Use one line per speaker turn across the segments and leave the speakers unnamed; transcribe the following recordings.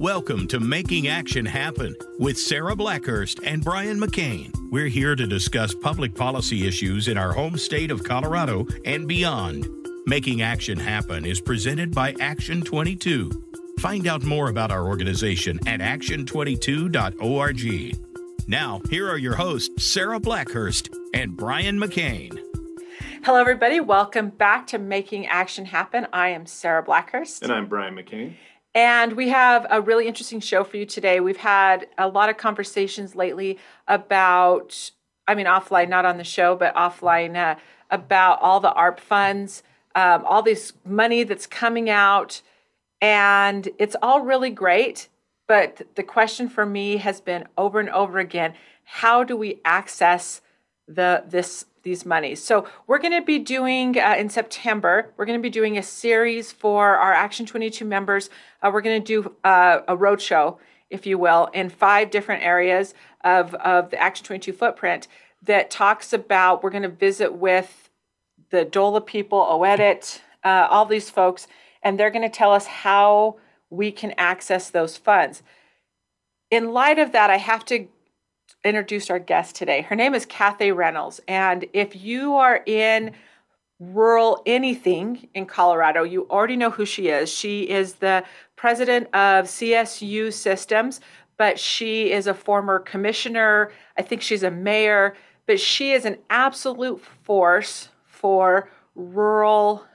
Welcome to Making Action Happen with Sarah Blackhurst and Brian McCain. We're here to discuss public policy issues in our home state of Colorado and beyond. Making Action Happen is presented by Action 22. Find out more about our organization at action22.org. Now, here are your hosts, Sarah Blackhurst and Brian McCain.
Hello, everybody. Welcome back to Making Action Happen. I am Sarah Blackhurst.
And I'm Brian McCain.
And we have a really interesting show for you today. We've had a lot of conversations lately about, I mean, offline, not on the show, but offline, uh, about all the ARP funds, um, all this money that's coming out. And it's all really great. But the question for me has been over and over again how do we access the this these monies. So we're going to be doing uh, in September. We're going to be doing a series for our Action 22 members. Uh, we're going to do uh, a roadshow, if you will, in five different areas of of the Action 22 footprint that talks about. We're going to visit with the DOLA people, OEDIT, uh, all these folks, and they're going to tell us how we can access those funds. In light of that, I have to introduce our guest today. Her name is Kathay Rennels. And if you are in rural anything in Colorado, you already know who she is. She is the president of CSU Systems, but she is a former commissioner. I think she's a mayor, but she is an absolute force for rural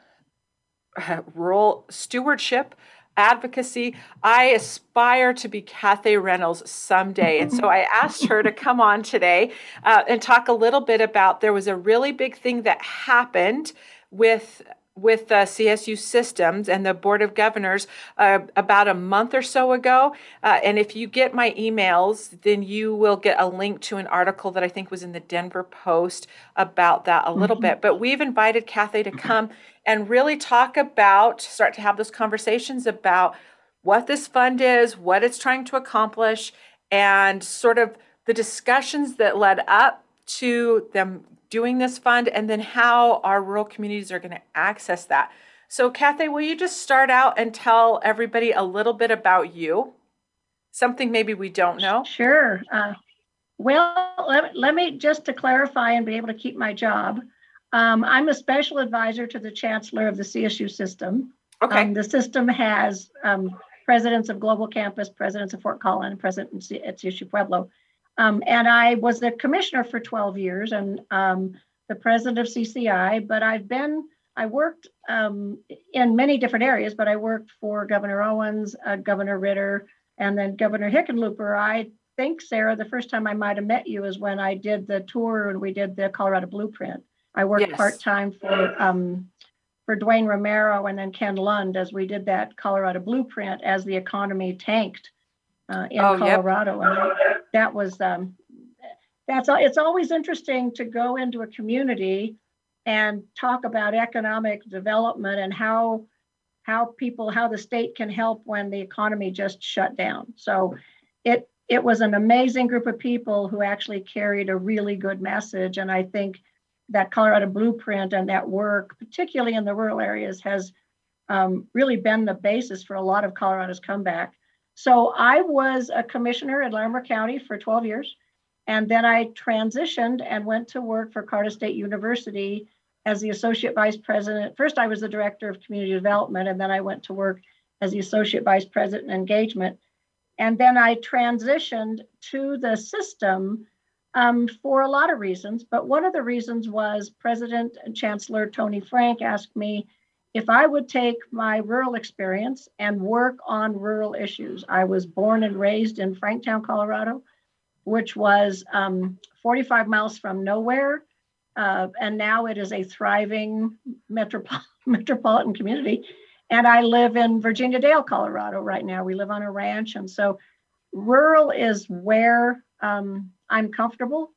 rural stewardship advocacy. I aspire to be Kathay Rennels someday. And so I asked her to come on today uh, and talk a little bit about there was a really big thing that happened with with the CSU systems and the Board of Governors uh, about a month or so ago. Uh, and if you get my emails, then you will get a link to an article that I think was in the Denver Post about that a little mm-hmm. bit. But we've invited Kathay to come and really talk about, start to have those conversations about what this fund is, what it's trying to accomplish, and sort of the discussions that led up to them doing this fund and then how our rural communities are going to access that. So, Kathay, will you just start out and tell everybody a little bit about you? Something maybe we don't know?
Sure. Uh, well, let, let me just to clarify and be able to keep my job. Um, I'm a special advisor to the chancellor of the CSU system.
Okay.
Um, the system has um, presidents of Global Campus, presidents of Fort Collin, president at CSU Pueblo. Um, and I was the commissioner for 12 years and um, the president of CCI, but I've been, I worked um, in many different areas, but I worked for Governor Owens, uh, Governor Ritter, and then Governor Hickenlooper. I think, Sarah, the first time I might have met you is when I did the tour and we did the Colorado Blueprint. I worked yes. part time for um, for Dwayne Romero and then Ken Lund as we did that Colorado Blueprint as the economy tanked uh, in oh, Colorado. Yep. And that was um, that's it's always interesting to go into a community and talk about economic development and how how people how the state can help when the economy just shut down. So it it was an amazing group of people who actually carried a really good message and I think that Colorado blueprint and that work, particularly in the rural areas, has um, really been the basis for a lot of Colorado's comeback. So I was a commissioner in Larimer County for 12 years. And then I transitioned and went to work for Colorado State University as the associate vice president. First, I was the director of community development, and then I went to work as the associate vice president engagement. And then I transitioned to the system um, for a lot of reasons. But one of the reasons was President and Chancellor Tony Frank asked me if I would take my rural experience and work on rural issues. I was born and raised in Franktown, Colorado, which was um, 45 miles from nowhere. Uh, and now it is a thriving metropol- metropolitan community. And I live in Virginia Dale, Colorado right now. We live on a ranch. And so rural is where um, I'm comfortable.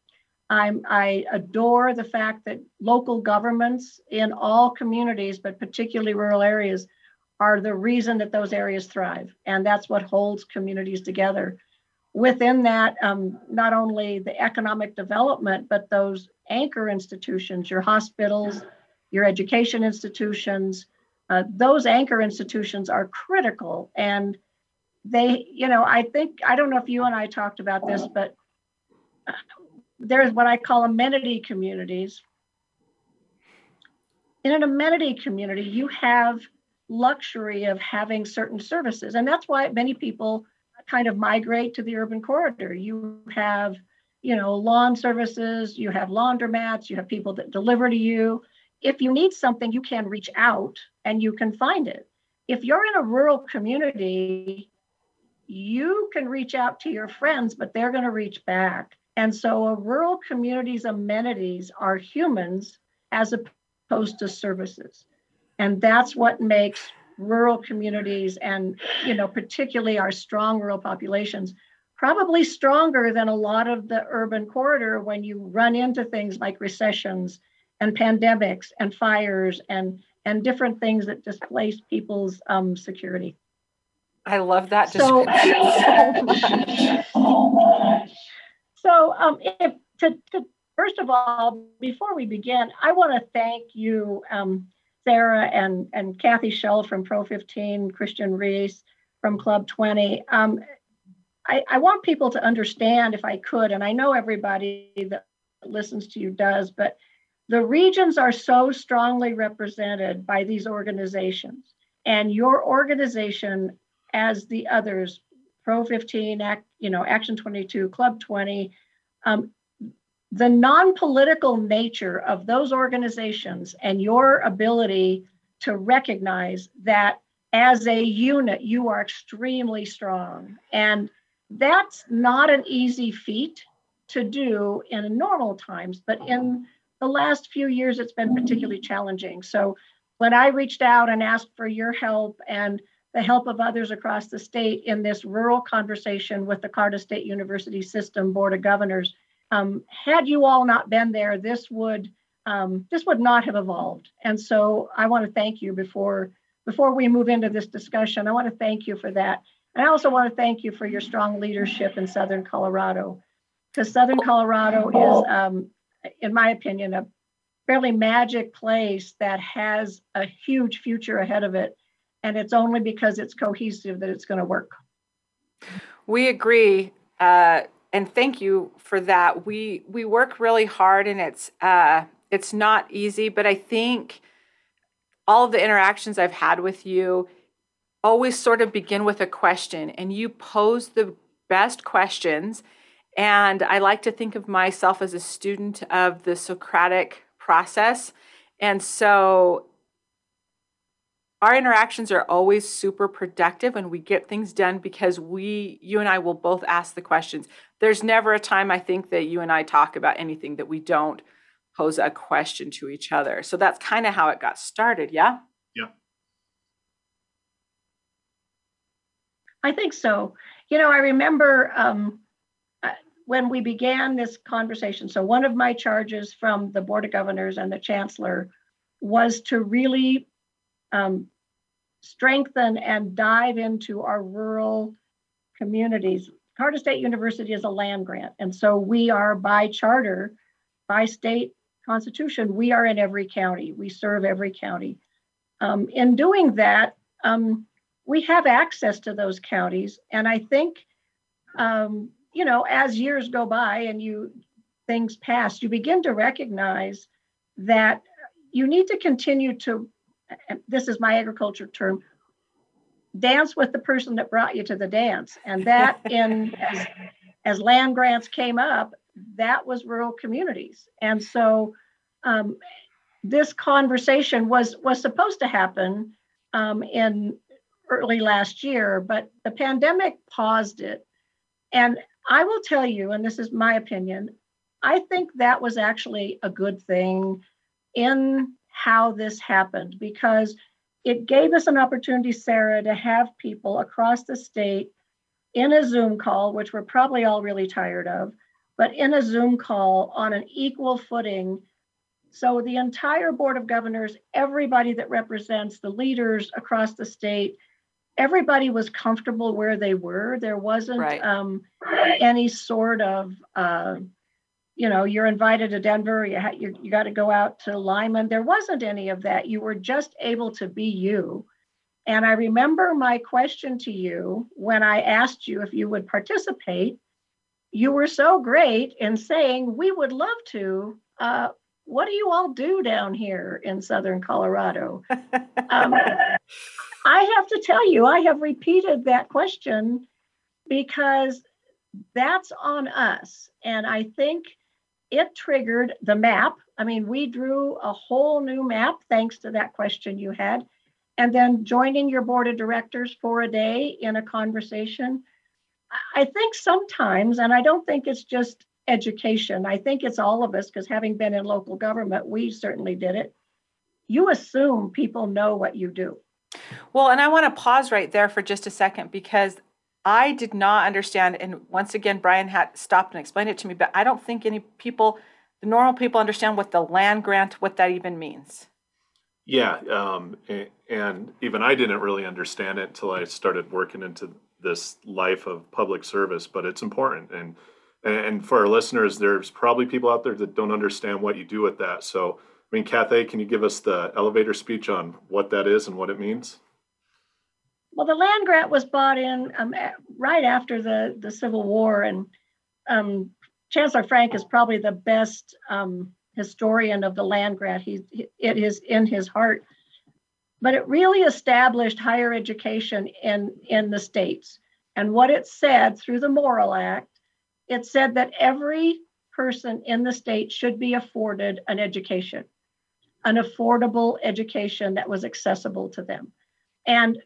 I'm, I adore the fact that local governments in all communities, but particularly rural areas, are the reason that those areas thrive. And that's what holds communities together. Within that, um, not only the economic development, but those anchor institutions, your hospitals, your education institutions, uh, those anchor institutions are critical. And they, you know, I think, I don't know if you and I talked about this, but there's what I call amenity communities. In an amenity community, you have luxury of having certain services. And that's why many people kind of migrate to the urban corridor. You have, you know, lawn services, you have laundromats, you have people that deliver to you. If you need something, you can reach out and you can find it. If you're in a rural community, you can reach out to your friends, but they're going to reach back. And so a rural community's amenities are humans as opposed to services. And that's what makes rural communities and, you know, particularly our strong rural populations probably stronger than a lot of the urban corridor when you run into things like recessions and pandemics and fires and and different things that displace people's um, security.
I love that.
So, so um, if, to, to, first of all, before we begin, I want to thank you, um, Sarah and, and Kathy Shell from Pro 15, Christian Reece from Club 20. Um, I, I want people to understand, if I could, and I know everybody that listens to you does, but the regions are so strongly represented by these organizations. And your organization, as the others, Pro 15, Act, you know, Action 22, Club 20, um, the non-political nature of those organizations and your ability to recognize that as a unit you are extremely strong. And that's not an easy feat to do in normal times but in the last few years it's been particularly challenging. So when i reached out and asked for your help and the help of others across the state in this rural conversation with the Colorado State University System Board of Governors um, had you all not been there, this would um, this would not have evolved. And so I want to thank you before before we move into this discussion. I want to thank you for that. And I also want to thank you for your strong leadership in Southern Colorado, because Southern Colorado is, um, in my opinion, a fairly magic place that has a huge future ahead of it. And it's only because it's cohesive that it's going to work.
We agree. Uh, and thank you for that. We we work really hard, and it's uh, it's not easy. But I think all of the interactions I've had with you always sort of begin with a question, and you pose the best questions. And I like to think of myself as a student of the Socratic process. And so our interactions are always super productive and we get things done because we you and I will both ask the questions. There's never a time I think that you and I talk about anything that we don't pose a question to each other. So that's kind of how it got started, yeah?
Yeah.
I think so. You know, I remember um, uh, when we began this conversation. So, one of my charges from the Board of Governors and the Chancellor was to really um, strengthen and dive into our rural communities. Colorado State University is a land grant, and so we are by charter, by state constitution, we are in every county. We serve every county. Um, in doing that, um, we have access to those counties, and I think, um, you know, as years go by and you things pass, you begin to recognize that you need to continue to this is my agriculture term, dance with the person that brought you to the dance. And that in as, as land grants came up, that was rural communities. And so um, this conversation was was supposed to happen um, in early last year, but the pandemic paused it. And I will tell you, and this is my opinion, I think that was actually a good thing in how this happened because it gave us an opportunity, Sarah, to have people across the state in a Zoom call, which we're probably all really tired of, but in a Zoom call on an equal footing. So the entire Board of Governors, everybody that represents the leaders across the state, everybody was comfortable where they were. There wasn't right. um, any sort of uh, you know, you're invited to Denver, you, ha- you, you got to go out to Limon There wasn't any of that. You were just able to be you. And I remember my question to you when I asked you if you would participate. You were so great in saying, We would love to. Uh, what do you all do down here in Southern Colorado? um, I have to tell you, I have repeated that question because that's on us. And I think it triggered the map. I mean, we drew a whole new map thanks to that question you had. And then joining your board of directors for a day in a conversation. I think sometimes, and I don't think it's just education, I think it's all of us, because having been in local government, we certainly did it. You assume people know what you do.
Well, and I want to pause right there for just a second because I did not understand. And once again, Brian had stopped and explained it to me, but I don't think any people, the normal people, understand what the land grant, what that even means.
Yeah, um, and, even I didn't really understand it until I started working into this life of public service. But it's important, and and for our listeners, there's probably people out there that don't understand what you do with that. So, I mean, Kathay, can you give us the elevator speech on what that is and what it means?
Well, the land grant was bought in um, right after the, the Civil War, and um, Chancellor Frank is probably the best um, historian of the land grant. He, it is in his heart, but it really established higher education in in the states. And what it said through the Morrill Act, it said that every person in the state should be afforded an education, an affordable education that was accessible to them. And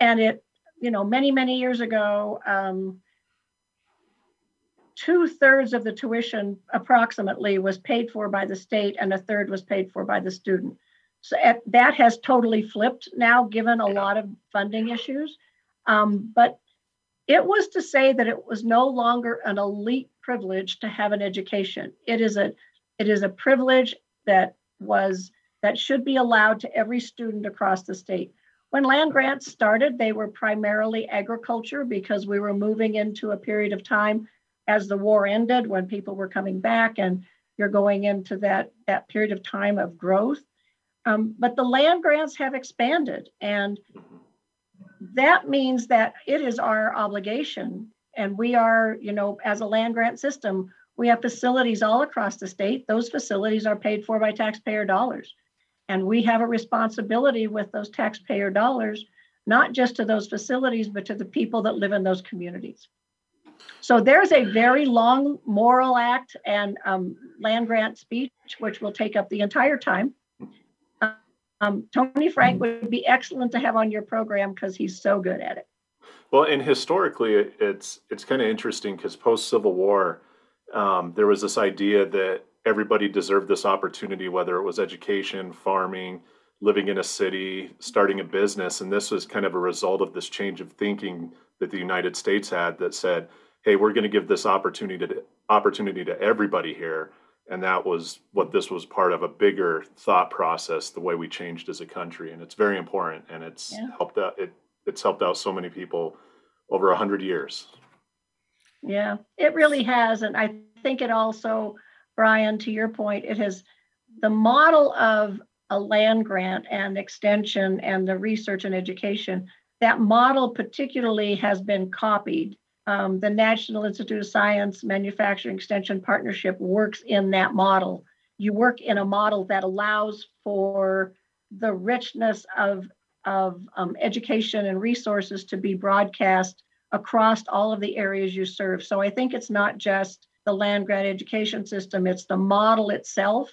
and it you know many many years ago um, two thirds of the tuition approximately was paid for by the state and a third was paid for by the student. So at, that has totally flipped now given a lot of funding issues. Um, but it was to say that it was no longer an elite privilege to have an education. It is a it is a privilege that was that should be allowed to every student across the state when land grants started, they were primarily agriculture because we were moving into a period of time as the war ended when people were coming back and you're going into that, that period of time of growth. Um, but the land grants have expanded and that means that it is our obligation and we are, you know, as a land grant system, we have facilities all across the state. Those facilities are paid for by taxpayer dollars. And we have a responsibility with those taxpayer dollars, not just to those facilities, but to the people that live in those communities. So there's a very long Morrill Act and um, land grant speech, which will take up the entire time. Um, Tony Frank would be excellent to have on your program because he's so good at it.
Well, and historically, it's it's kind of interesting because post Civil War, um, there was this idea that everybody deserved this opportunity, whether it was education, farming, living in a city, starting a business. And this was kind of a result of this change of thinking that the United States had that said, hey, we're going to give this opportunity to opportunity to everybody here. And that was what this was part of a bigger thought process, the way we changed as a country. And it's very important and it's yeah. helped out it it's helped out so many people over a hundred years.
Yeah, it really has. And I think it also Brian, to your point, it has the model of a land grant and extension and the research and education, that model particularly has been copied. Um, the National Institute of Science Manufacturing Extension Partnership works in that model. You work in a model that allows for the richness of, of um, education and resources to be broadcast across all of the areas you serve. So I think it's not just the land grant education system. It's the model itself.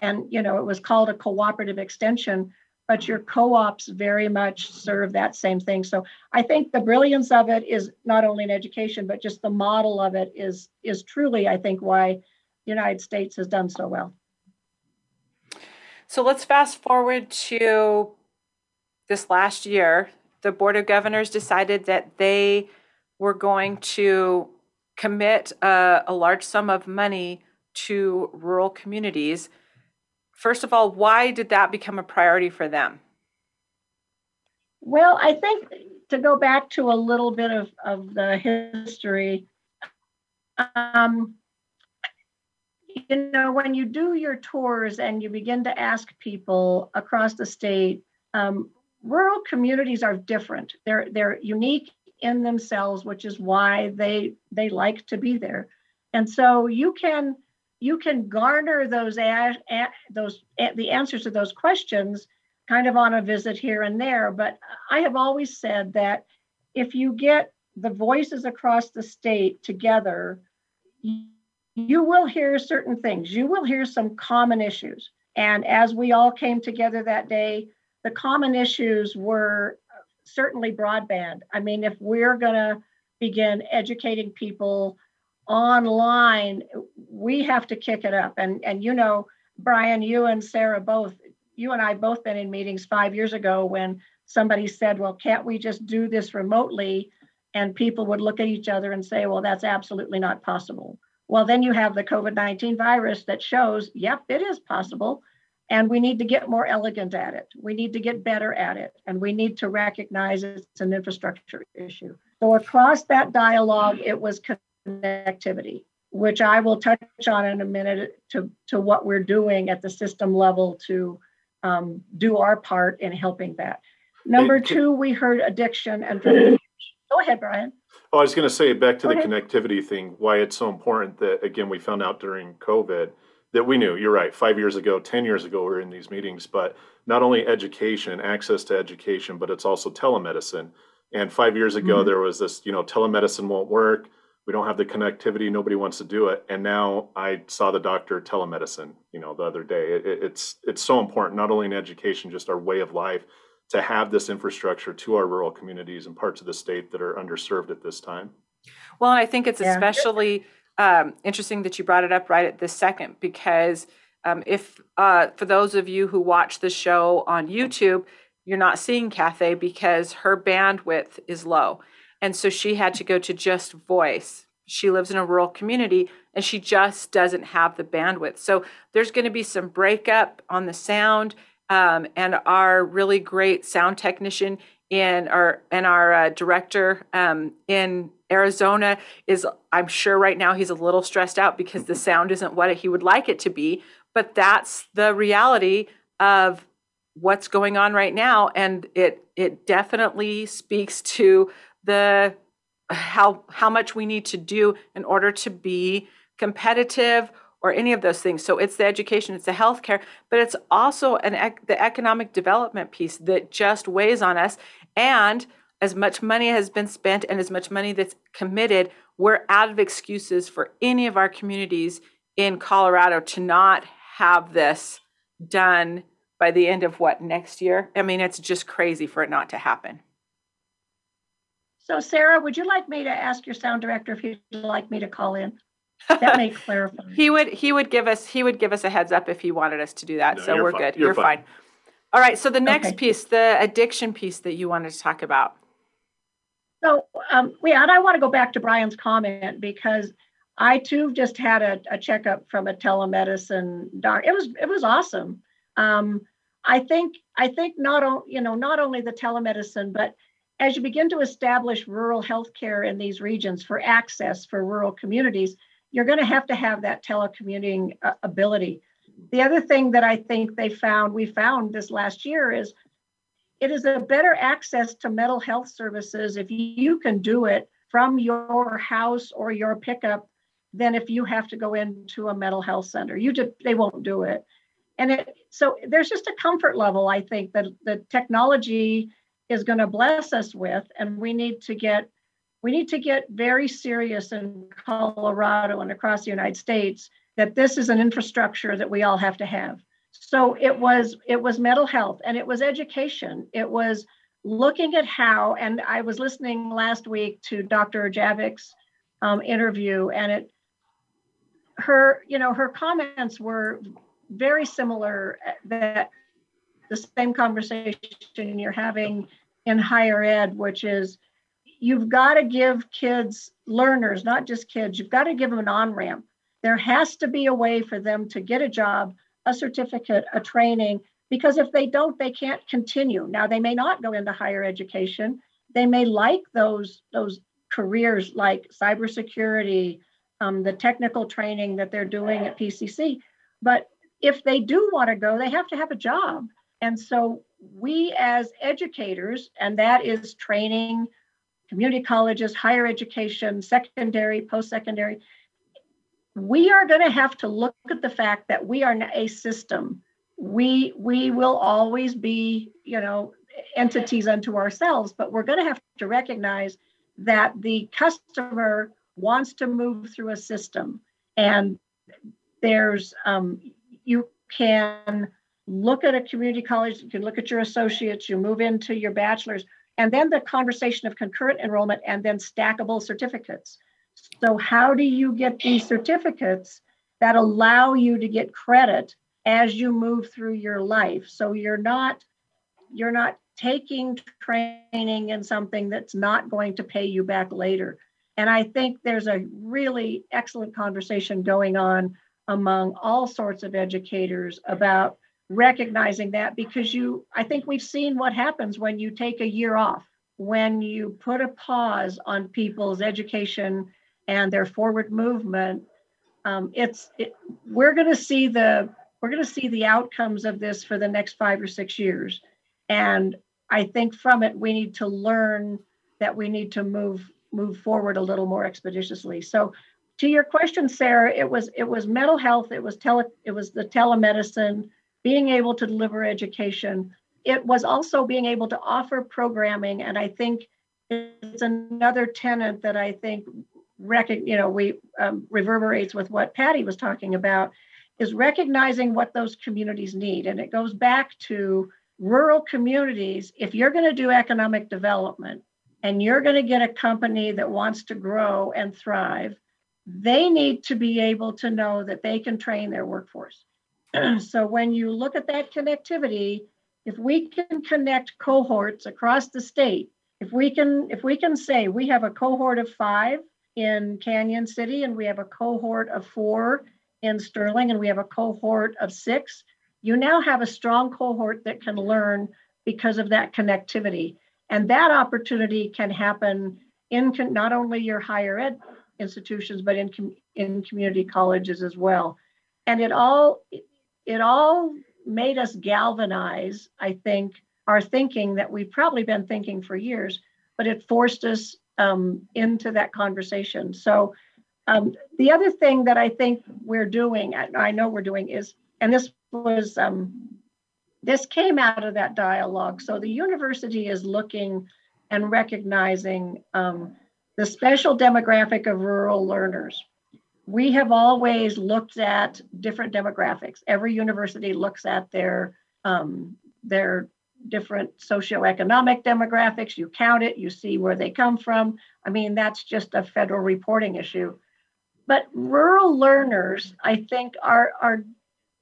And, you know, it was called a cooperative extension, but your co-ops very much serve that same thing. So I think the brilliance of it is not only in education, but just the model of it is is truly, I think, why the United States has done so well.
So let's fast forward to this last year. The Board of Governors decided that they were going to commit a, a large sum of money to rural communities. First of all, why did that become a priority for them?
Well, I think to go back to a little bit of, of the history, um, you know, when you do your tours and you begin to ask people across the state, um, rural communities are different. They're they're unique in themselves, which is why they they like to be there. And so you can you can garner those a, a, those a, the answers to those questions kind of on a visit here and there. But I have always said that if you get the voices across the state together, you will hear certain things. You will hear some common issues. And as we all came together that day, the common issues were certainly broadband. I mean, if we're going to begin educating people online, we have to kick it up. And and you know, Brian, you and Sarah both, you and I both been in meetings five years ago when somebody said, "Well, can't we just do this remotely?" And people would look at each other and say, "Well, that's absolutely not possible." Well, then you have the COVID 19 virus that shows, yep, it is possible. And we need to get more elegant at it. We need to get better at it. And we need to recognize it's an infrastructure issue. So, across that dialogue, it was connectivity, which I will touch on in a minute to, to what we're doing at the system level to um, do our part in helping that. Number two, we heard addiction and go ahead, Brian.
Oh, I was going to say back to the connectivity thing, why it's so important that, again, we found out during COVID that we knew, you're right, five years ago, 10 years ago, we are in these meetings, but not only education, access to education, but it's also telemedicine. And five years ago, mm-hmm. there was this, you know, telemedicine won't work. We don't have the connectivity. Nobody wants to do it. And now I saw the doctor telemedicine, you know, the other day. It, it's it's so important, not only in education, just our way of life, to have this infrastructure to our rural communities and parts of the state that are underserved at this time.
Well, I think it's yeah. especially um, interesting that you brought it up right at this second because um, if uh, for those of you who watch the show on YouTube, you're not seeing Kathay because her bandwidth is low. And so she had to go to just voice. She lives in a rural community and she just doesn't have the bandwidth. So there's going to be some breakup on the sound um, and our really great sound technician in our and our uh, director um, in Arizona is I'm sure right now he's a little stressed out because the sound isn't what he would like it to be but that's the reality of what's going on right now and it it definitely speaks to the how how much we need to do in order to be competitive or any of those things. So it's the education, it's the healthcare, but it's also an the economic development piece that just weighs on us. And as much money has been spent and as much money that's committed, we're out of excuses for any of our communities in Colorado to not have this done by the end of what next year. I mean, it's just crazy for it not to happen.
So, Sarah, would you like me to ask your sound director if you'd like me to call in? that may clarify.
he would he would give us he would give us a heads up if he wanted us to do that. No, so we're
fine.
good.
You're,
you're
fine.
fine. All right. So the next
okay.
piece, the addiction piece that you wanted to talk about.
So um, yeah, and I want to go back to Brian's comment because I too just had a, a checkup from a telemedicine doc. It was it was awesome. Um, I think I think not only you know not only the telemedicine, but as you begin to establish rural healthcare in these regions for access for rural communities, you're going to have to have that telecommuting uh, ability. The other thing that I think they found, we found this last year, is it is a better access to mental health services if you can do it from your house or your pickup than if you have to go into a mental health center. You just they won't do it. And it so there's just a comfort level I think that the technology is going to bless us with and we need to get we need to get very serious in Colorado and across the United States that this is an infrastructure that we all have to have. So it was it was mental health and it was education. It was looking at how and I was listening last week to Dr. Erjavec's um, interview and it her you know her comments were very similar uh, that the same conversation you're having in higher ed which is you've got to give kids, learners, not just kids, you've got to give them an on ramp. There has to be a way for them to get a job, a certificate, a training, because if they don't, they can't continue. Now, they may not go into higher education. They may like those, those careers like cybersecurity, um, the technical training that they're doing at PCC. But if they do want to go, they have to have a job. And so we as educators, and that is training, community colleges, higher education, secondary, post secondary, we are going to have to look at the fact that we are a system. We we will always be, you know, entities unto ourselves, but we're going to have to recognize that the customer wants to move through a system, and there's um, you can look at a community college, you can look at your associates, you move into your bachelor's, and then the conversation of concurrent enrollment and then stackable certificates. So, how do you get these certificates that allow you to get credit as you move through your life? So you're not you're not taking training in something that's not going to pay you back later. And I think there's a really excellent conversation going on among all sorts of educators about recognizing that because you I think we've seen what happens when you take a year off, when you put a pause on people's education and their forward movement, um, it's it, we're going to see the we're going to see the outcomes of this for the next five or six years, and I think from it we need to learn that we need to move move forward a little more expeditiously. So, to your question, Sarah, it was it was mental health, it was tele, it was the telemedicine, being able to deliver education. It was also being able to offer programming, and I think it's another tenet that I think you know, we um, reverberates with what Patty was talking about, is recognizing what those communities need. And it goes back to rural communities. If you're going to do economic development and you're going to get a company that wants to grow and thrive, they need to be able to know that they can train their workforce. so when you look at that connectivity, if we can connect cohorts across the state, if we can if we can say we have a cohort of 5 in Cañon City, and we have a cohort of four in Sterling, and we have a cohort of six. You now have a strong cohort that can learn because of that connectivity. And that opportunity can happen in not only your higher ed institutions, but in, in community colleges as well. And it all, it all made us galvanize, I think, our thinking that we've probably been thinking for years, but it forced us um, into that conversation. So um, the other thing that I think we're doing, I know we're doing is, and this was, um, this came out of that dialogue. So the university is looking and recognizing um, the special demographic of rural learners. We have always looked at different demographics. Every university looks at their um, their different socioeconomic demographics. You count it, you see where they come from. I mean, that's just a federal reporting issue. But rural learners, I think, are, are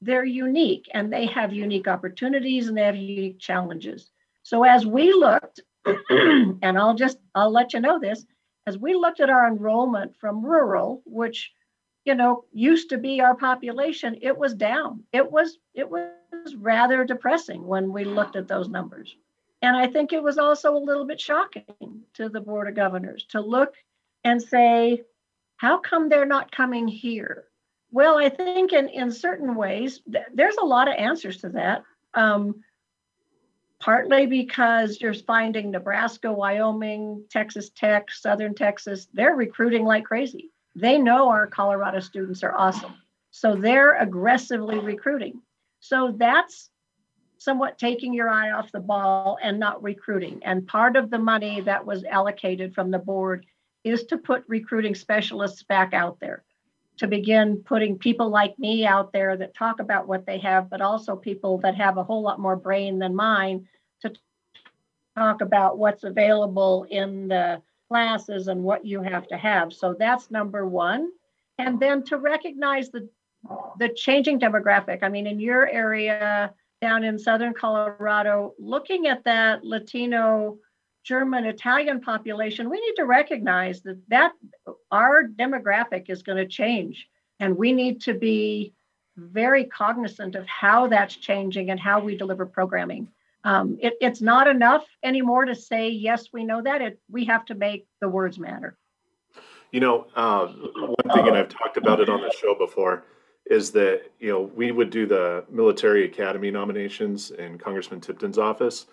they're unique and they have unique opportunities and they have unique challenges. So as we looked, and I'll just I'll let you know this, as we looked at our enrollment from rural, which you know used to be our population it was down. It was it was rather depressing when we looked at those numbers. And i think it was also a little bit shocking to the board of governors to look and say how come they're not coming here? Well i think in in certain ways th- there's a lot of answers to that. Um, partly because you're finding nebraska wyoming texas tech southern texas they're recruiting like crazy they know our Colorado students are awesome. So they're aggressively recruiting. So that's somewhat taking your eye off the ball and not recruiting. And part of the money that was allocated from the board is to put recruiting specialists back out there, to begin putting people like me out there that talk about what they have, but also people that have a whole lot more brain than mine to talk about what's available in the classes and what you have to have. So that's number one. And then to recognize the the changing demographic. I mean, in your area down in southern Colorado, looking at that Latino, German, Italian population, we need to recognize that that our demographic is going to change, and we need to be very cognizant of how that's changing and how we deliver programming um, it, it's not enough anymore to say yes we know that it, we have to make the words matter.
You know uh, one thing and i've talked about it on the show before is that you know we would do the military academy nominations in Congressman Tipton's office,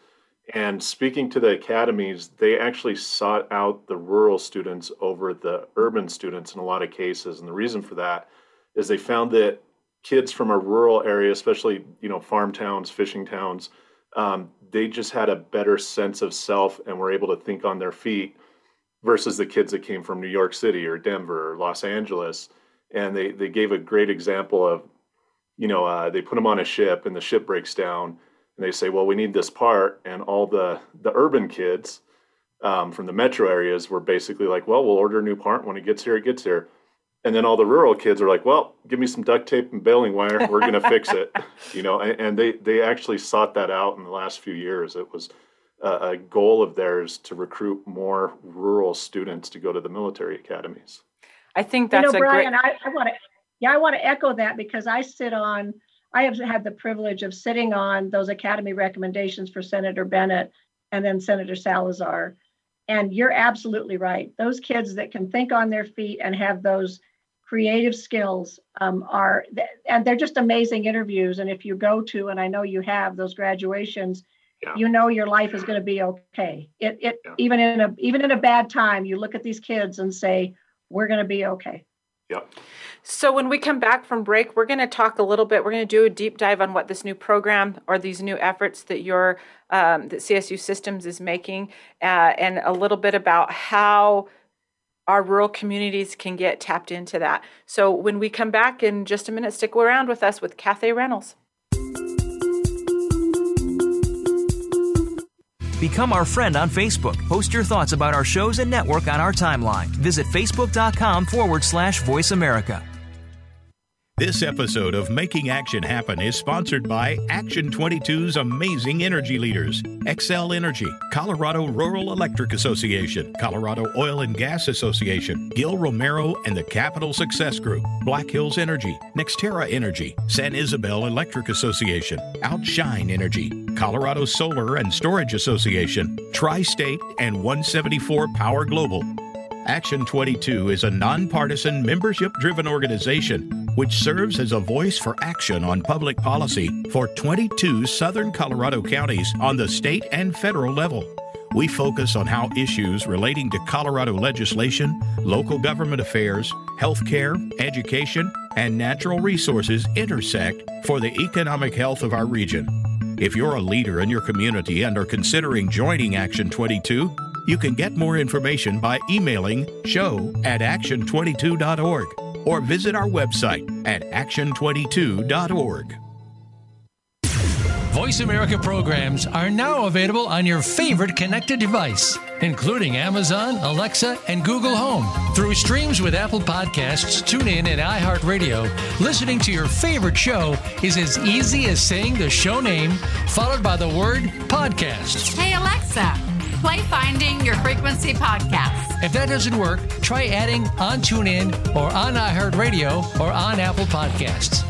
and speaking to the academies, they actually sought out the rural students over the urban students in a lot of cases, and the reason for that is they found that kids from a rural area, especially you know farm towns, fishing towns, um, they just had a better sense of self and were able to think on their feet versus the kids that came from New York City or Denver or Los Angeles. And they they gave a great example of, you know, uh, they put them on a ship and the ship breaks down and they say, well, we need this part, and all the the urban kids um, from the metro areas were basically like, well, we'll order a new part. When it gets here, it gets here and then all the rural kids are like, "Well, give me some duct tape and baling wire. We're going to fix it." You know, and, and, they they actually sought that out in the last few years. It was a, a goal of theirs to recruit more rural students to go to the military academies.
I think that's
you know, Brian,
great.
I, I want to yeah, I want to echo that because I sit on. I have had the privilege of sitting on those academy recommendations for Senator Bennet and then Senator Salazar. And you're absolutely right. Those kids that can think on their feet and have those creative skills um, are and they're just amazing interviews and if you go to and i know you have those graduations yeah. you know your life is going to be okay it, it yeah. even in a even in a bad time you look at these kids and say we're going to be okay
yep
so when we come back from break we're going to talk a little bit we're going to do a deep dive on what this new program or these new efforts that your um, that csu systems is making uh, and a little bit about how our rural communities can get tapped into that. So when we come back in just a minute, stick around with us with Kathay Rennels.
Become our friend on Facebook. Post your thoughts about our shows and network on our timeline. Visit facebook.com forward slash voice America.
This episode of Making Action Happen is sponsored by Action 22's amazing energy leaders Xcel Energy, Colorado Rural Electric Association, Colorado Oil and Gas Association, Gil Romero and the Capital Success Group, Black Hills Energy, NextEra Energy, San Isabel Electric Association, Outshine Energy, Colorado Solar and Storage Association, Tri State, and 174 Power Global. Action 22 is a nonpartisan, membership driven organization which serves as a voice for action on public policy for 22 southern Colorado counties on the state and federal level. We focus on how issues relating to Colorado legislation, local government affairs, healthcare, education, and natural resources intersect for the economic health of our region. If you're a leader in your community and are considering joining Action 22, you can get more information by emailing show at action22.org or visit our website at action22.org.
Voice America programs are now available on your favorite connected device, including Amazon, Alexa, and Google Home. Through streams with Apple Podcasts, TuneIn, and iHeartRadio, listening to your favorite show is as easy as saying the show name followed by the word podcast.
Hey, Alexa play Finding Your Frequency podcast.
If that doesn't work, try adding on TuneIn or on iHeartRadio or on Apple Podcasts.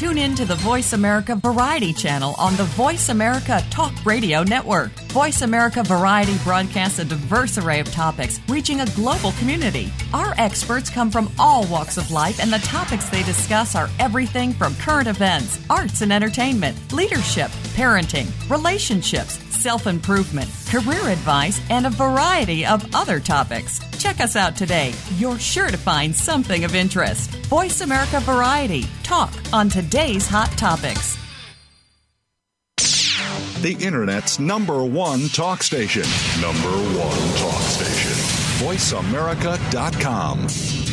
Tune in to the Voice America Variety channel on the Voice America Talk Radio Network. Voice America Variety broadcasts a diverse array of topics, reaching a global community. Our experts come from all walks of life, and the topics they discuss are everything from current events, arts and entertainment, leadership, parenting, relationships, self improvement, career advice, and a variety of other topics. Check us out today. You're sure to find something of interest. Voice America Variety. Talk on today's hot topics.
The Internet's number one talk station. Number one talk station. VoiceAmerica.com.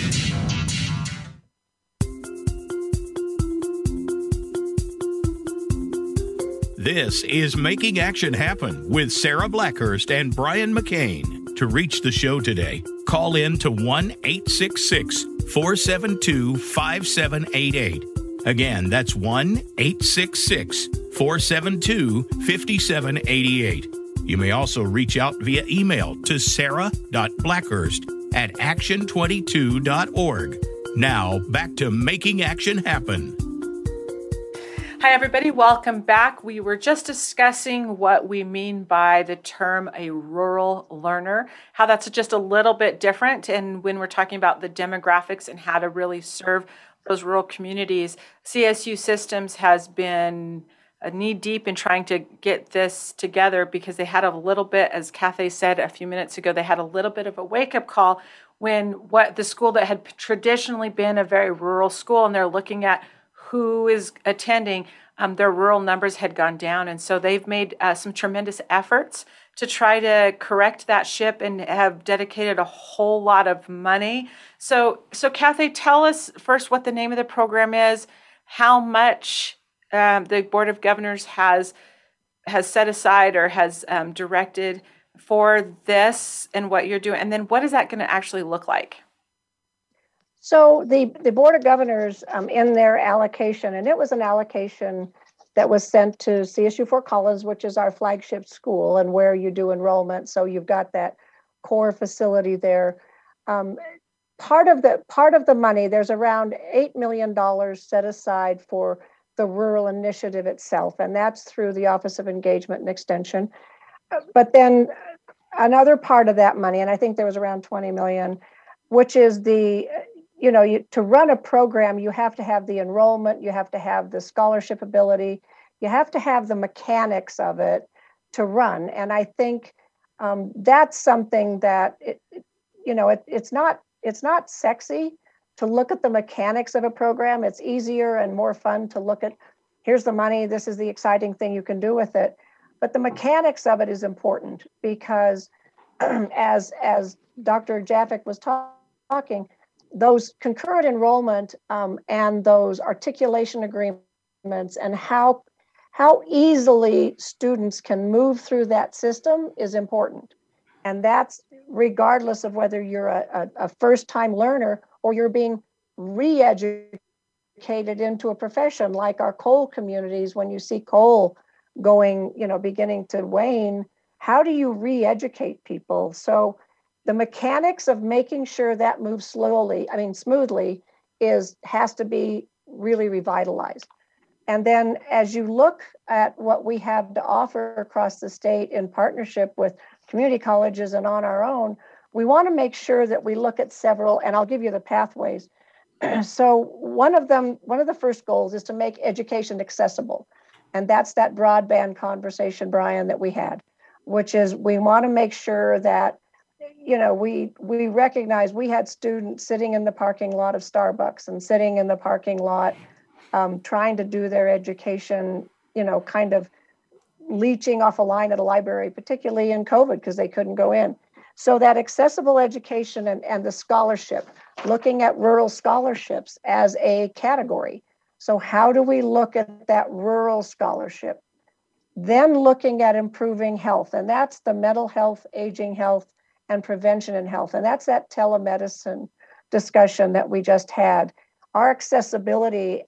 This is Making Action Happen with Sarah Blackhurst and Brian McCain. To reach the show today, call in to 1 866 472 5788. Again, that's 1 866 472 5788. You may also reach out via email to sarah.blackhurst at action22.org. Now, back to Making Action Happen.
Hi, everybody. Welcome back. We were just discussing what we mean by the term a rural learner, how that's just a little bit different. And when we're talking about the demographics and how to really serve those rural communities, CSU Systems has been knee deep in trying to get this together because they had a little bit, as Kathay said a few minutes ago, they had a little bit of a wake up call when what the school that had traditionally been a very rural school and they're looking at who is attending, um, their rural numbers had gone down. And so they've made uh, some tremendous efforts to try to correct that ship and have dedicated a whole lot of money. So, so Kathay, tell us first what the name of the program is, how much um, the Board of Governors has has set aside or has um, directed for this and what you're doing, and then what is that going to actually look like?
So the, the Board of Governors um, in their allocation, and it was an allocation that was sent to CSU Fort Collins, which is our flagship school and where you do enrollment. So you've got that core facility there. Um, part of the part of the money, there's around eight million dollars set aside for the rural initiative itself, and that's through the Office of Engagement and Extension. But then another part of that money, and I think there was around 20 million, which is the you know, you, to run a program, you have to have the enrollment, you have to have the scholarship ability, you have to have the mechanics of it to run. And I think um, that's something that it, you know, it, it's not it's not sexy to look at the mechanics of a program. It's easier and more fun to look at. Here's the money. This is the exciting thing you can do with it. But the mechanics of it is important because, as as Dr. Erjavec was talk, talking, those concurrent enrollment um, and those articulation agreements and how how easily students can move through that system is important. And that's regardless of whether you're a, a, a first-time learner or you're being re-educated into a profession like our coal communities when you see coal going you know beginning to wane how do you re-educate people? So the mechanics of making sure that moves slowly, I mean smoothly, is has to be really revitalized. And then as you look at what we have to offer across the state in partnership with community colleges and on our own, we want to make sure that we look at several, and I'll give you the pathways. so one of them, one of the first goals is to make education accessible. And that's that broadband conversation, Brian, that we had, which is we want to make sure that you know, we we recognize we had students sitting in the parking lot of Starbucks and sitting in the parking lot um, trying to do their education, you know, kind of leeching off a line at a library, particularly in COVID because they couldn't go in. So that accessible education and, and the scholarship, looking at rural scholarships as a category. So how do we look at that rural scholarship? Then looking at improving health, and that's the mental health, aging health, and prevention and health. And that's that telemedicine discussion that we just had. Our accessibility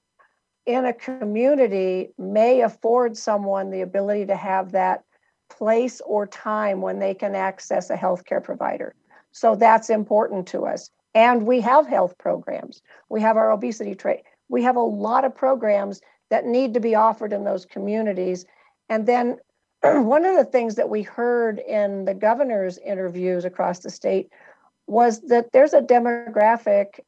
in a community may afford someone the ability to have that place or time when they can access a healthcare provider. So that's important to us. And we have health programs. We have our obesity trait. We have a lot of programs that need to be offered in those communities. And then one of the things that we heard in the governor's interviews across the state was that there's a demographic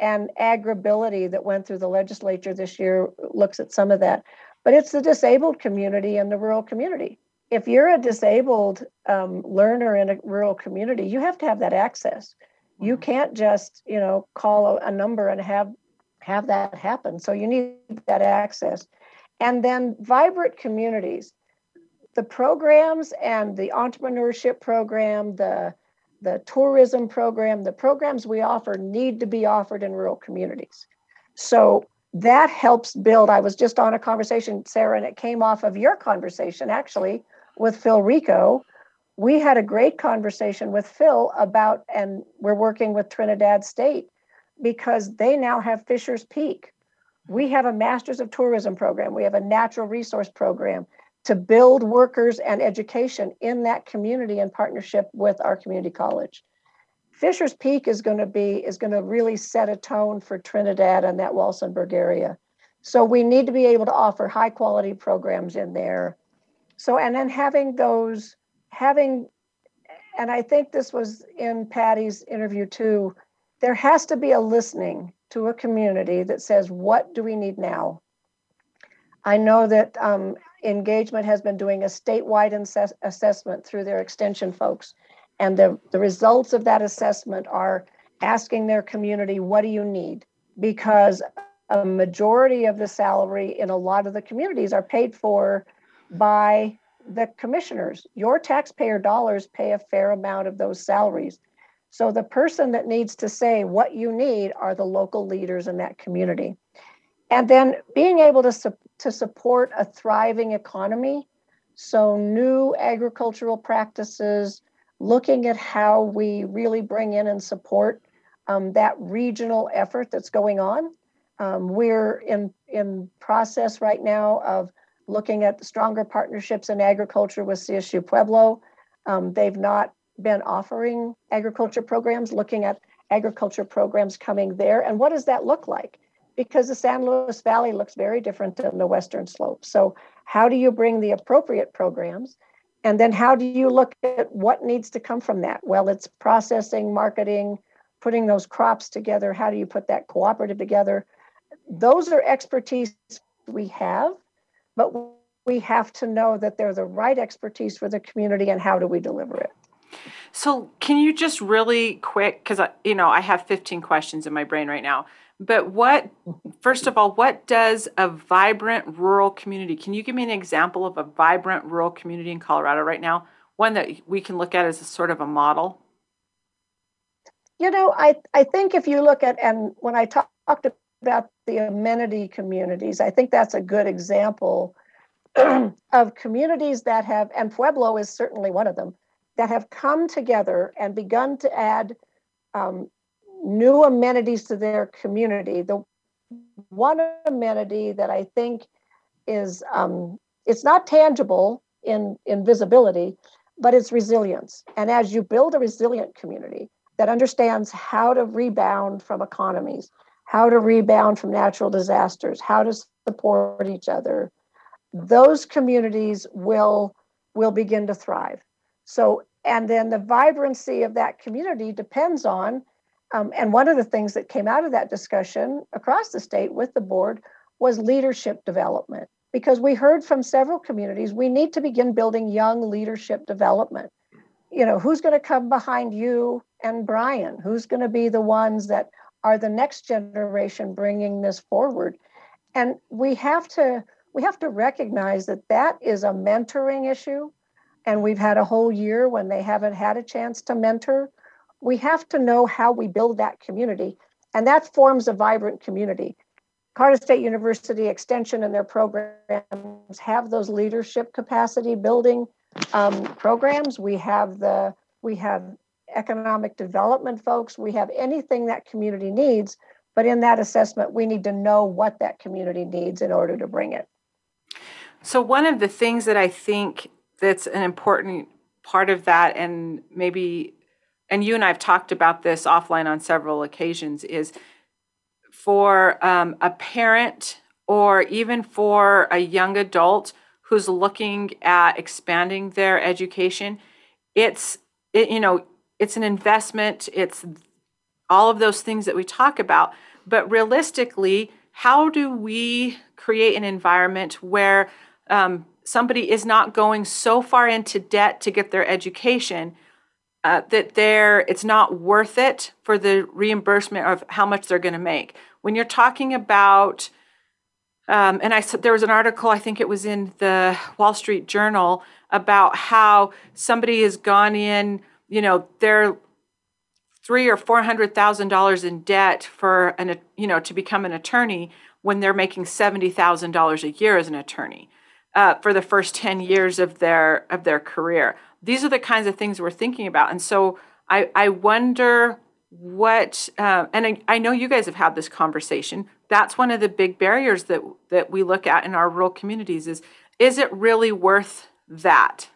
and AgrAbility that went through the legislature this year looks at some of that. But it's the disabled community and the rural community. If you're a disabled um, learner in a rural community you have to have that access. You mm-hmm. can't just you know call a, a number and have have that happen. So you need that access. And then vibrant communities the programs and the entrepreneurship program, the the tourism program, the programs we offer need to be offered in rural communities. So that helps build. I was just on a conversation, Sarah, and it came off of your conversation actually with Phil Rico. We had a great conversation with Phil about, and we're working with Trinidad State because they now have Fisher's Peak. We have a Masters of Tourism program, we have a natural resource program to build workers and education in that community in partnership with our community college. Fisher's Peak is going to be is going to really set a tone for Trinidad and that Walsenburg area. So we need to be able to offer high quality programs in there. So, and then having those, having, and I think this was in Patty's interview too, there has to be a listening to a community that says, what do we need now? I know that um, engagement has been doing a statewide assess- assessment through their extension folks. And the, the results of that assessment are asking their community, what do you need? Because a majority of the salary in a lot of the communities are paid for by the commissioners. Your taxpayer dollars pay a fair amount of those salaries. So the person that needs to say what you need are the local leaders in that community. And then being able to, su- to support a thriving economy. So new agricultural practices, looking at how we really bring in and support um, that regional effort that's going on. Um, we're in in process right now of looking at stronger partnerships in agriculture with CSU Pueblo. Um, they've not been offering agriculture programs, looking at agriculture programs coming there, and what does that look like? Because the San Luis Valley looks very different than the Western Slope. So, how do you bring the appropriate programs? And then, how do you look at what needs to come from that? Well, it's processing, marketing, putting those crops together. How do you put that cooperative together? those are expertise we have, but we have to know that they're the right expertise for the community and how do we deliver it.
So, can you just really quick, because you know I have 15 questions in my brain right now. But what, first of all, what does a vibrant rural community? Can you give me an example of a vibrant rural community in Colorado right now? One that we can look at as a sort of a model.
You know, I I think if you look at and when I talked about the amenity communities. I think that's a good example of communities that have, and Pueblo is certainly one of them, that have come together and begun to add um, new amenities to their community. The one amenity that I think is um, it's not tangible in in visibility, but it's resilience. And as you build a resilient community that understands how to rebound from economies, how to rebound from natural disasters, how to support each other, those communities will will begin to thrive. So, and then the vibrancy of that community depends on, um, and one of the things that came out of that discussion across the state with the board was leadership development. Because we heard from several communities, we need to begin building young leadership development. You know, who's going to come behind you and Brian? Who's going to be the ones that are the next generation bringing this forward and we have to we have to recognize that that is a mentoring issue and we've had a whole year when they haven't had a chance to mentor we have to know how we build that community and that forms a vibrant community Colorado State University Extension and their programs have those leadership capacity building um, programs. We have the we have economic development folks, we have anything that community needs. But in that assessment, we need to know what that community needs in order to bring it.
So, one of the things that I think that's an important part of that, and maybe, and you and I have talked about this offline on several occasions, is for um, a parent or even for a young adult who's looking at expanding their education, it's, it, you know, it's an investment, it's all of those things that we talk about. But realistically, how do we create an environment where um, somebody is not going so far into debt to get their education uh, that they're it's not worth it for the reimbursement of how much they're going to make? When you're talking about um, and I there was an article, I think it was in the Wall Street Journal, about how somebody has gone in you know they're three or four hundred thousand dollars in debt for an you know to become an attorney when they're making seventy thousand dollars a year as an attorney uh, for the first ten years of their of their career. These are the kinds of things we're thinking about, and so I I wonder what uh, and I, I know you guys have had this conversation. That's one of the big barriers that that we look at in our rural communities is is it really worth that?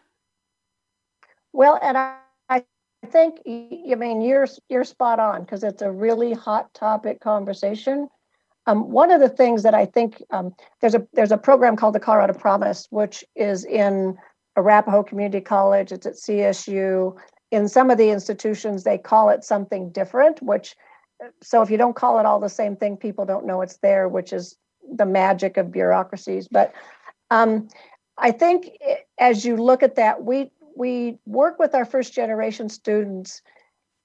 Well, and I I think I mean you're you're spot on because it's a really hot topic conversation. Um, one of the things that I think um, there's a there's a program called the Colorado Promise, which is in Arapahoe Community College. It's at CSU. In some of the institutions, they call it something different. Which, so if you don't call it all the same thing, people don't know it's there, which is the magic of bureaucracies. But um, I think as you look at that, we we work with our first generation students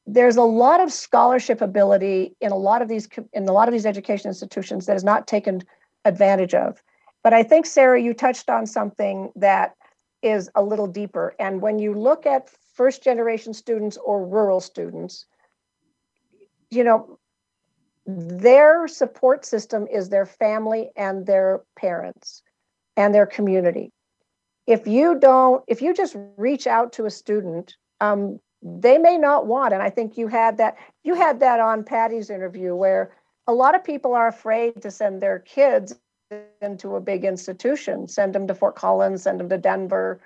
there's a lot of scholarship ability in a lot of these in a lot of these education institutions that is not taken advantage of. But i think sarah you touched on something that is a little deeper. And when you look at first generation students or rural students you know their support system is their family and their parents and their community. If you don't if you just reach out to a student um, they may not want and i think you had that you had that on patty's interview where a lot of people are afraid to send their kids into a big institution send them to fort collins send them to denver.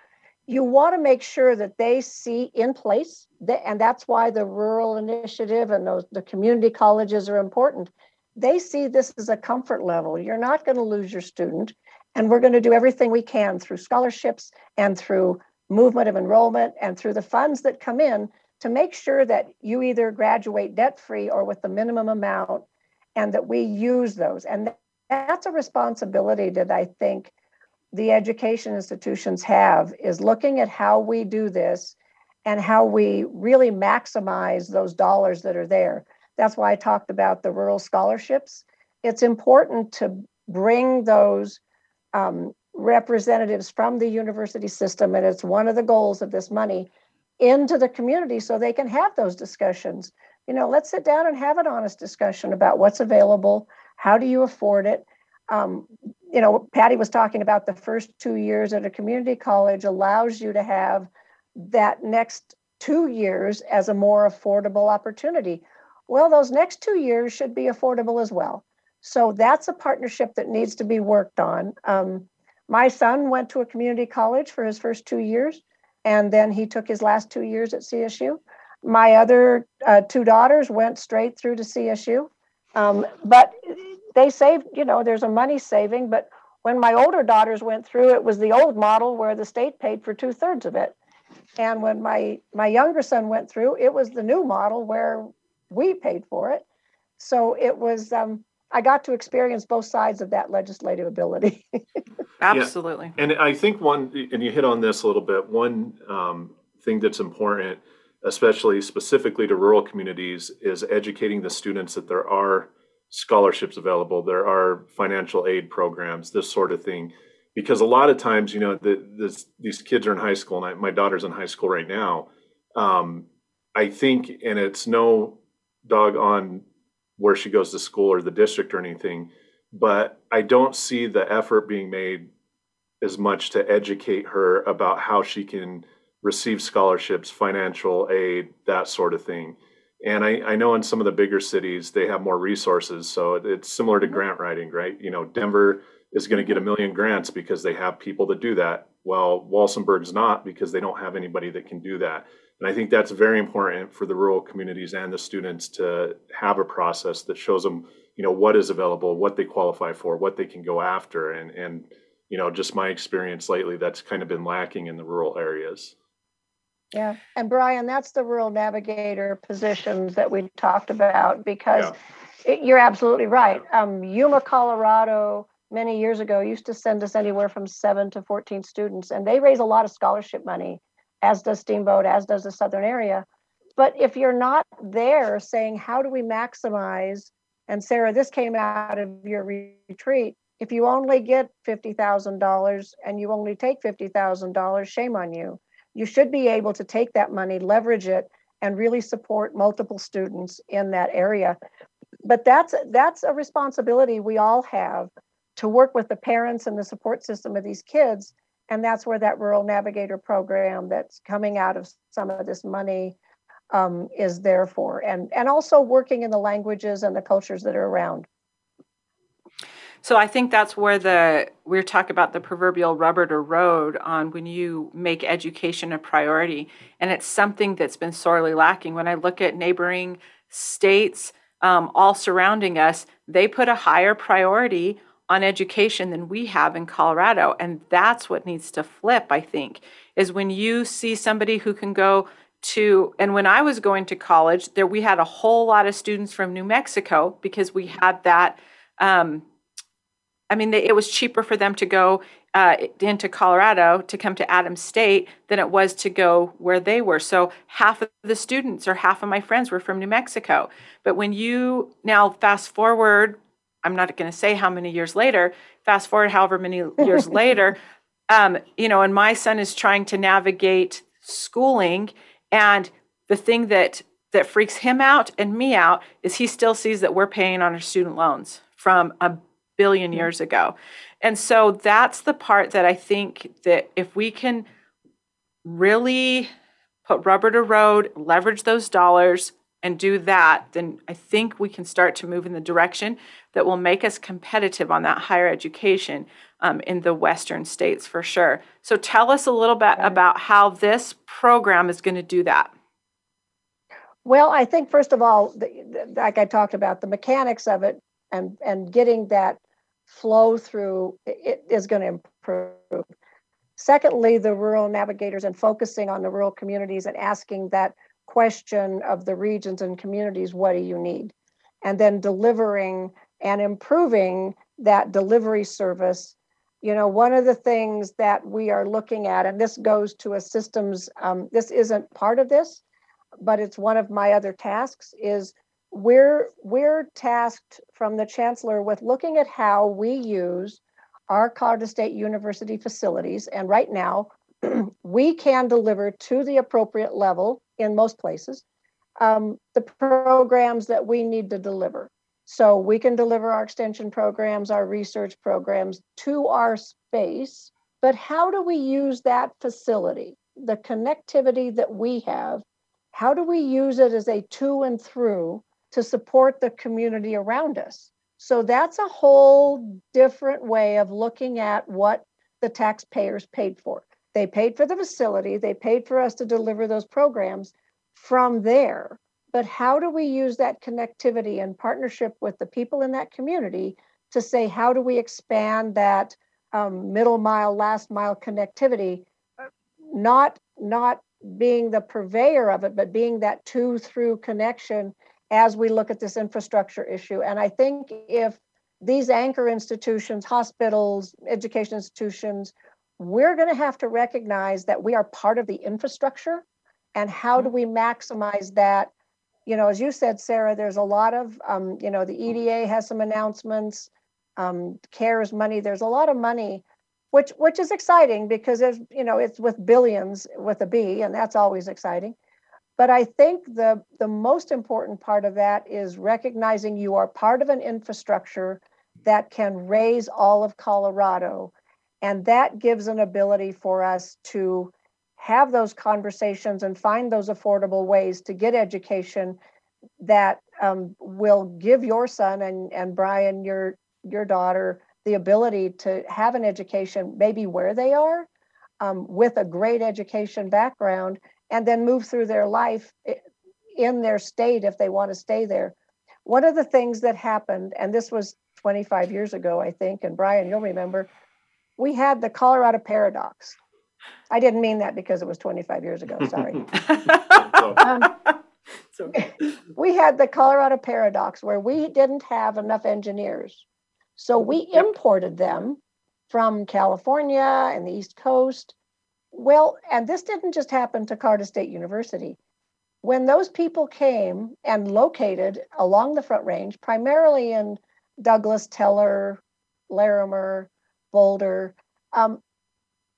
You want to make sure that they see in place and that's why the rural initiative and those the community colleges are important. They see this as a comfort level. You're not going to lose your student and we're going to do everything we can through scholarships and through movement of enrollment and through the funds that come in to make sure that you either graduate debt free or with the minimum amount and that we use those. And that's a responsibility that I think the education institutions have is looking at how we do this and how we really maximize those dollars that are there. That's why I talked about the rural scholarships. It's important to bring those um, representatives from the university system, and it's one of the goals of this money, into the community so they can have those discussions. You know, let's sit down and have an honest discussion about what's available, how do you afford it. Um, you know, Patty was talking about the first two years at a community college allows you to have that next two years as a more affordable opportunity. Well, those next two years should be affordable as well. So that's a partnership that needs to be worked on. Um, my son went to a community college for his first two years, and then he took his last two years at CSU. My other uh, two daughters went straight through to CSU. Um, but they saved, you know, there's a money saving. But when my older daughters went through, it was the old model where the state paid for two thirds of it. And when my my younger son went through, it was the new model where we paid for it. So it was um, I got to experience both sides of that legislative ability.
Absolutely.
Yeah. And I think one, and you hit on this a little bit, one um, thing that's important, especially specifically to rural communities, is educating the students that there are scholarships available, there are financial aid programs, this sort of thing. Because a lot of times, you know, the, this, these kids are in high school, and I, my daughter's in high school right now. Um, I think, and it's no dog on where she goes to school or the district or anything but i don't see the effort being made as much to educate her about how she can receive scholarships financial aid that sort of thing. And I, I know in some of the bigger cities they have more resources so it's similar to mm-hmm. grant writing right? You know denver is going to get a million grants because they have people that do that well walsenburg's not because they don't have anybody that can do that and I think that's very important for the rural communities and the students to have a process that shows them, you know, what is available, what they qualify for, what they can go after. And, and you know, just my experience lately, that's kind of been lacking in the rural areas.
Yeah. And Brian, that's the rural navigator positions that we talked about because yeah. it, you're absolutely right. Um, Yuma, Colorado, many years ago used to send us anywhere from seven to 14 students, and they raise a lot of scholarship money as does Steamboat, as does the Southern area. But if you're not there saying, how do we maximize? And Sarah, this came out of your retreat. If you only get $50,000 and you only take $50,000, shame on you. You should be able to take that money, leverage it, and really support multiple students in that area. But that's that's a responsibility we all have to work with the parents and the support system of these kids and that's where that rural navigator program that's coming out of some of this money um, is there for. And and also working in the languages and the cultures that are around.
So i think that's where the we're talking about the proverbial rubber to road on when you make education a priority. And it's something that's been sorely lacking. When i look at neighboring states um, all surrounding us, they put a higher priority on education than we have in Colorado. And that's what needs to flip, I think, is when you see somebody who can go to and when I was going to college, there we had a whole lot of students from New Mexico because we had that. Um, I mean, they, it was cheaper for them to go uh, into Colorado to come to Adams State than it was to go where they were. So half of the students or half of my friends were from New Mexico. But when you now fast forward, I'm not going to say how many years later, fast forward however many years later, um, you know, and my son is trying to navigate schooling and the thing that that freaks him out and me out is he still sees that we're paying on our student loans from a billion years ago. And so that's the part that I think that if we can really put rubber to road, leverage those dollars and do that, then I think we can start to move in the direction that will make us competitive on that higher education um, in the Western states for sure. So tell us a little bit about how this program is going to do that.
Well, I think first of all, the, like I talked about, the mechanics of it and and getting that flow through it is going to improve. Secondly, the rural navigators and focusing on the rural communities and asking that question of the regions and communities, what do you need? And then delivering and improving that delivery service you know one of the things that we are looking at and this goes to a systems um, this isn't part of this but it's one of my other tasks is we're we're tasked from the chancellor with looking at how we use our colorado state university facilities and right now we can deliver to the appropriate level in most places um, the programs that we need to deliver so we can deliver our extension programs, our research programs to our space. But how do we use that facility, the connectivity that we have? How do we use it as a to and through to support the community around us? So that's a whole different way of looking at what the taxpayers paid for. They paid for the facility, they paid for us to deliver those programs. From there, but how do we use that connectivity and partnership with the people in that community to say how do we expand that um, middle mile last mile connectivity? Not not being the purveyor of it but being that two through connection as we look at this infrastructure issue. And i think if these anchor institutions hospitals education institutions we're going to have to recognize that we are part of the infrastructure and how do we maximize that you know, as you said, Sarah, there's a lot of, um, you know, the EDA has some announcements, um, CARES money. There's a lot of money, which which is exciting because there's, you know, it's with billions with a B, and that's always exciting. But I think the the most important part of that is recognizing you are part of an infrastructure that can raise all of Colorado, and that gives an ability for us to have those conversations and find those affordable ways to get education that um, will give your son and, and Brian, your your daughter, the ability to have an education maybe where they are um, with a great education background and then move through their life in their state if they want to stay there. One of the things that happened, and this was 25 years ago, I think, and Brian, you'll remember, we had the Colorado paradox. I didn't mean that because it was 25 years ago. Sorry. um, we had the Colorado paradox where we didn't have enough engineers. So we imported them from California and the East Coast. Well, and this didn't just happen to Colorado State University. When those people came and located along the Front Range, primarily in Douglas, Teller, Larimer, Boulder, um,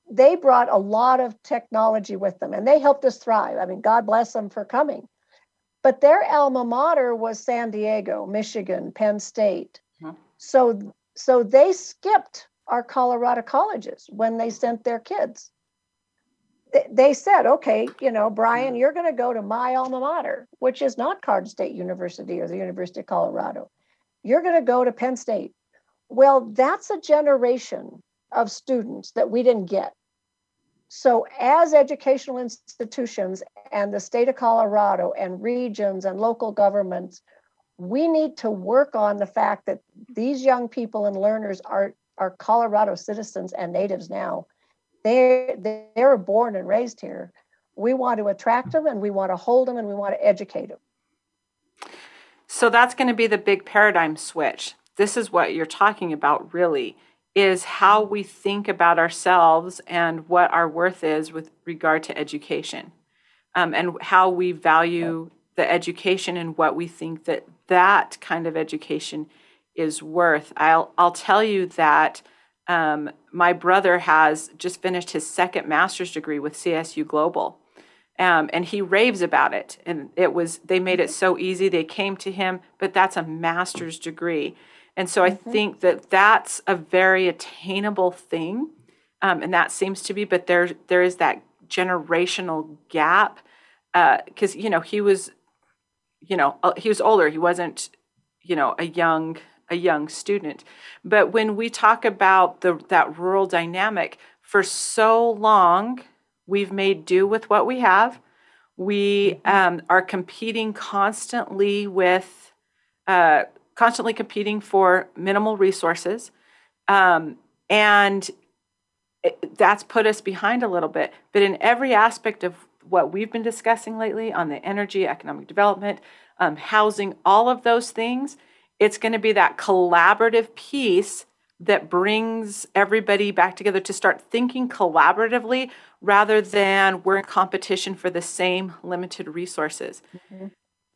they brought a lot of technology with them and they helped us thrive. I mean, God bless them for coming. But their alma mater was San Diego, Michigan, Penn State. Mm-hmm. So so they skipped our Colorado colleges when they sent their kids. They, they said, okay, you know, Brian, you're going to go to my alma mater, which is not Colorado State University or the University of Colorado. You're going to go to Penn State. Well, that's a generation of students that we didn't get. So, as educational institutions and the state of Colorado and regions and local governments, we need to work on the fact that these young people and learners are are Colorado citizens and natives now. They they were born and raised here. We want to attract them and we want to hold them and we want to educate them.
So that's going to be the big paradigm switch. This is what you're talking about really is how we think about ourselves and what our worth is with regard to education. Um, and how we value the education and what we think that that kind of education is worth. I'll I'll tell you that um, my brother has just finished his second master's degree with CSU Global, um, and he raves about it. And it was they made it so easy. They came to him, but that's a master's degree, and so I mm-hmm. think that that's a very attainable thing, um, and that seems to be. But there there is that generational gap because uh, you know he was you know uh, he was older he wasn't you know a young a young student but when we talk about the that rural dynamic for so long we've made do with what we have we mm-hmm. um, are competing constantly with uh, constantly competing for minimal resources um, and it, that's put us behind a little bit but in every aspect of what we've been discussing lately on the energy, economic development, um, housing, all of those things, it's going to be that collaborative piece that brings everybody back together to start thinking collaboratively rather than we're in competition for the same limited resources. Mm-hmm.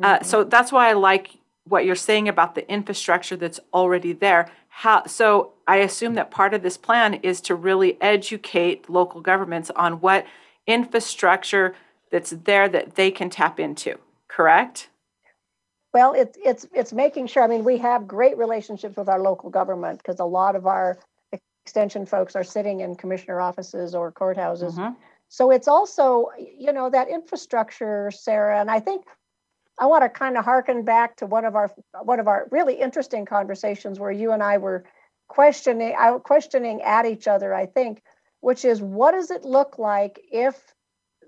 Uh, mm-hmm. so that's why I like what you're saying about the infrastructure that's already there. How, so I assume that part of this plan is to really educate local governments on what infrastructure that's there that they can tap into, correct?
Well, it's it's it's making sure. I mean, we have great relationships with our local government because a lot of our extension folks are sitting in commissioner offices or courthouses. Mm-hmm. So it's also, you know, that infrastructure, Sarah, and I think I want to kind of harken back to one of our one of our really interesting conversations where you and I were questioning questioning at each other. I think which is what does it look like if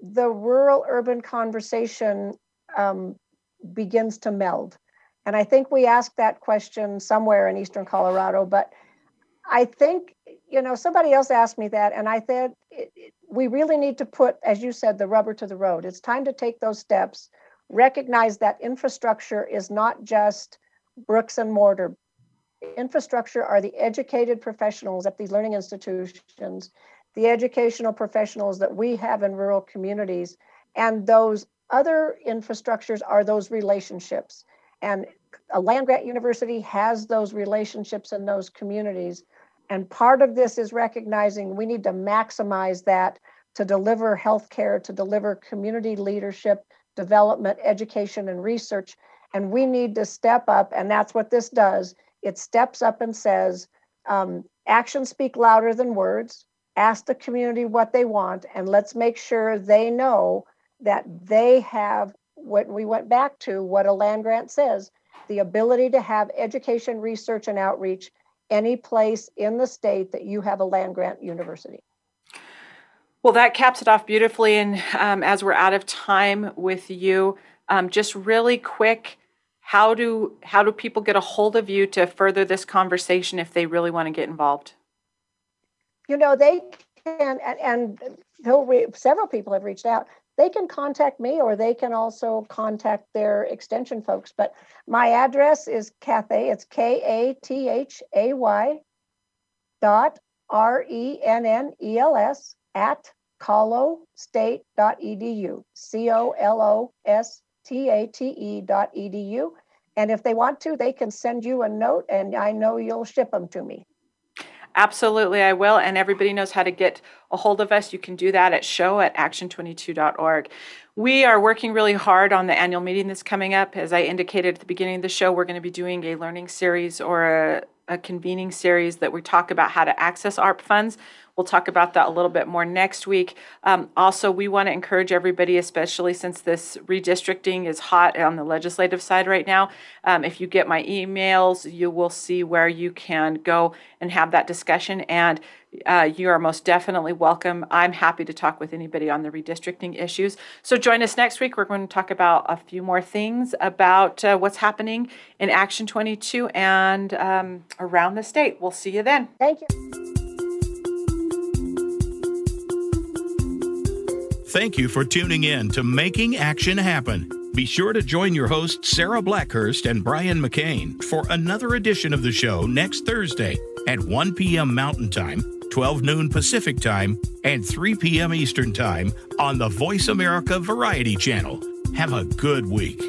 the rural urban conversation um, begins to meld? And I think we asked that question somewhere in Eastern Colorado, but I think, you know, somebody else asked me that, and I said, we really need to put, as you said, the rubber to the road. It's time to take those steps, recognize that infrastructure is not just bricks and mortar. Infrastructure are the educated professionals at these learning institutions the educational professionals that we have in rural communities. And those other infrastructures are those relationships. And a land grant university has those relationships in those communities. And part of this is recognizing we need to maximize that to deliver healthcare, to deliver community leadership, development, education, and research. And we need to step up, and that's what this does. It steps up and says, um, actions speak louder than words ask the community what they want, and let's make sure they know that they have what we went back to what a land grant says the ability to have education, research, and outreach any place in the state that you have a land grant university.
Well, that caps it off beautifully. And um, as we're out of time with you, um, just really quick, how do how do people get a hold of you to further this conversation if they really want to get involved?
you know, they can, and, and several people have reached out. They can contact me or they can also contact their extension folks. But my address is Kathay, it's K A T H A Y dot R E N N E L S at colostate.edu, C O L O S T A T E dot edu. And if they want to, they can send you a note and I know you'll ship them to me.
Absolutely, I will. And everybody knows how to get a hold of us. You can do that at show at action22.org. We are working really hard on the annual meeting that's coming up. As I indicated at the beginning of the show, we're going to be doing a learning series or a, a convening series that we talk about how to access ARP funds. We'll talk about that a little bit more next week. Um, also, we want to encourage everybody, especially since this redistricting is hot on the legislative side right now. Um, if you get my emails, you will see where you can go and have that discussion. And uh, you are most definitely welcome. I'm happy to talk with anybody on the redistricting issues. So join us next week. We're going to talk about a few more things about uh, what's happening in Action 22 and um, around the state. We'll see you then.
Thank you.
Thank you for tuning in to Making Action Happen. Be sure to join your hosts, Sarah Blackhurst and Brian McCain, for another edition of the show next Thursday at 1 p.m. Mountain Time, 12 noon Pacific Time, and 3 p.m. Eastern Time on the Voice America Variety Channel. Have a good week.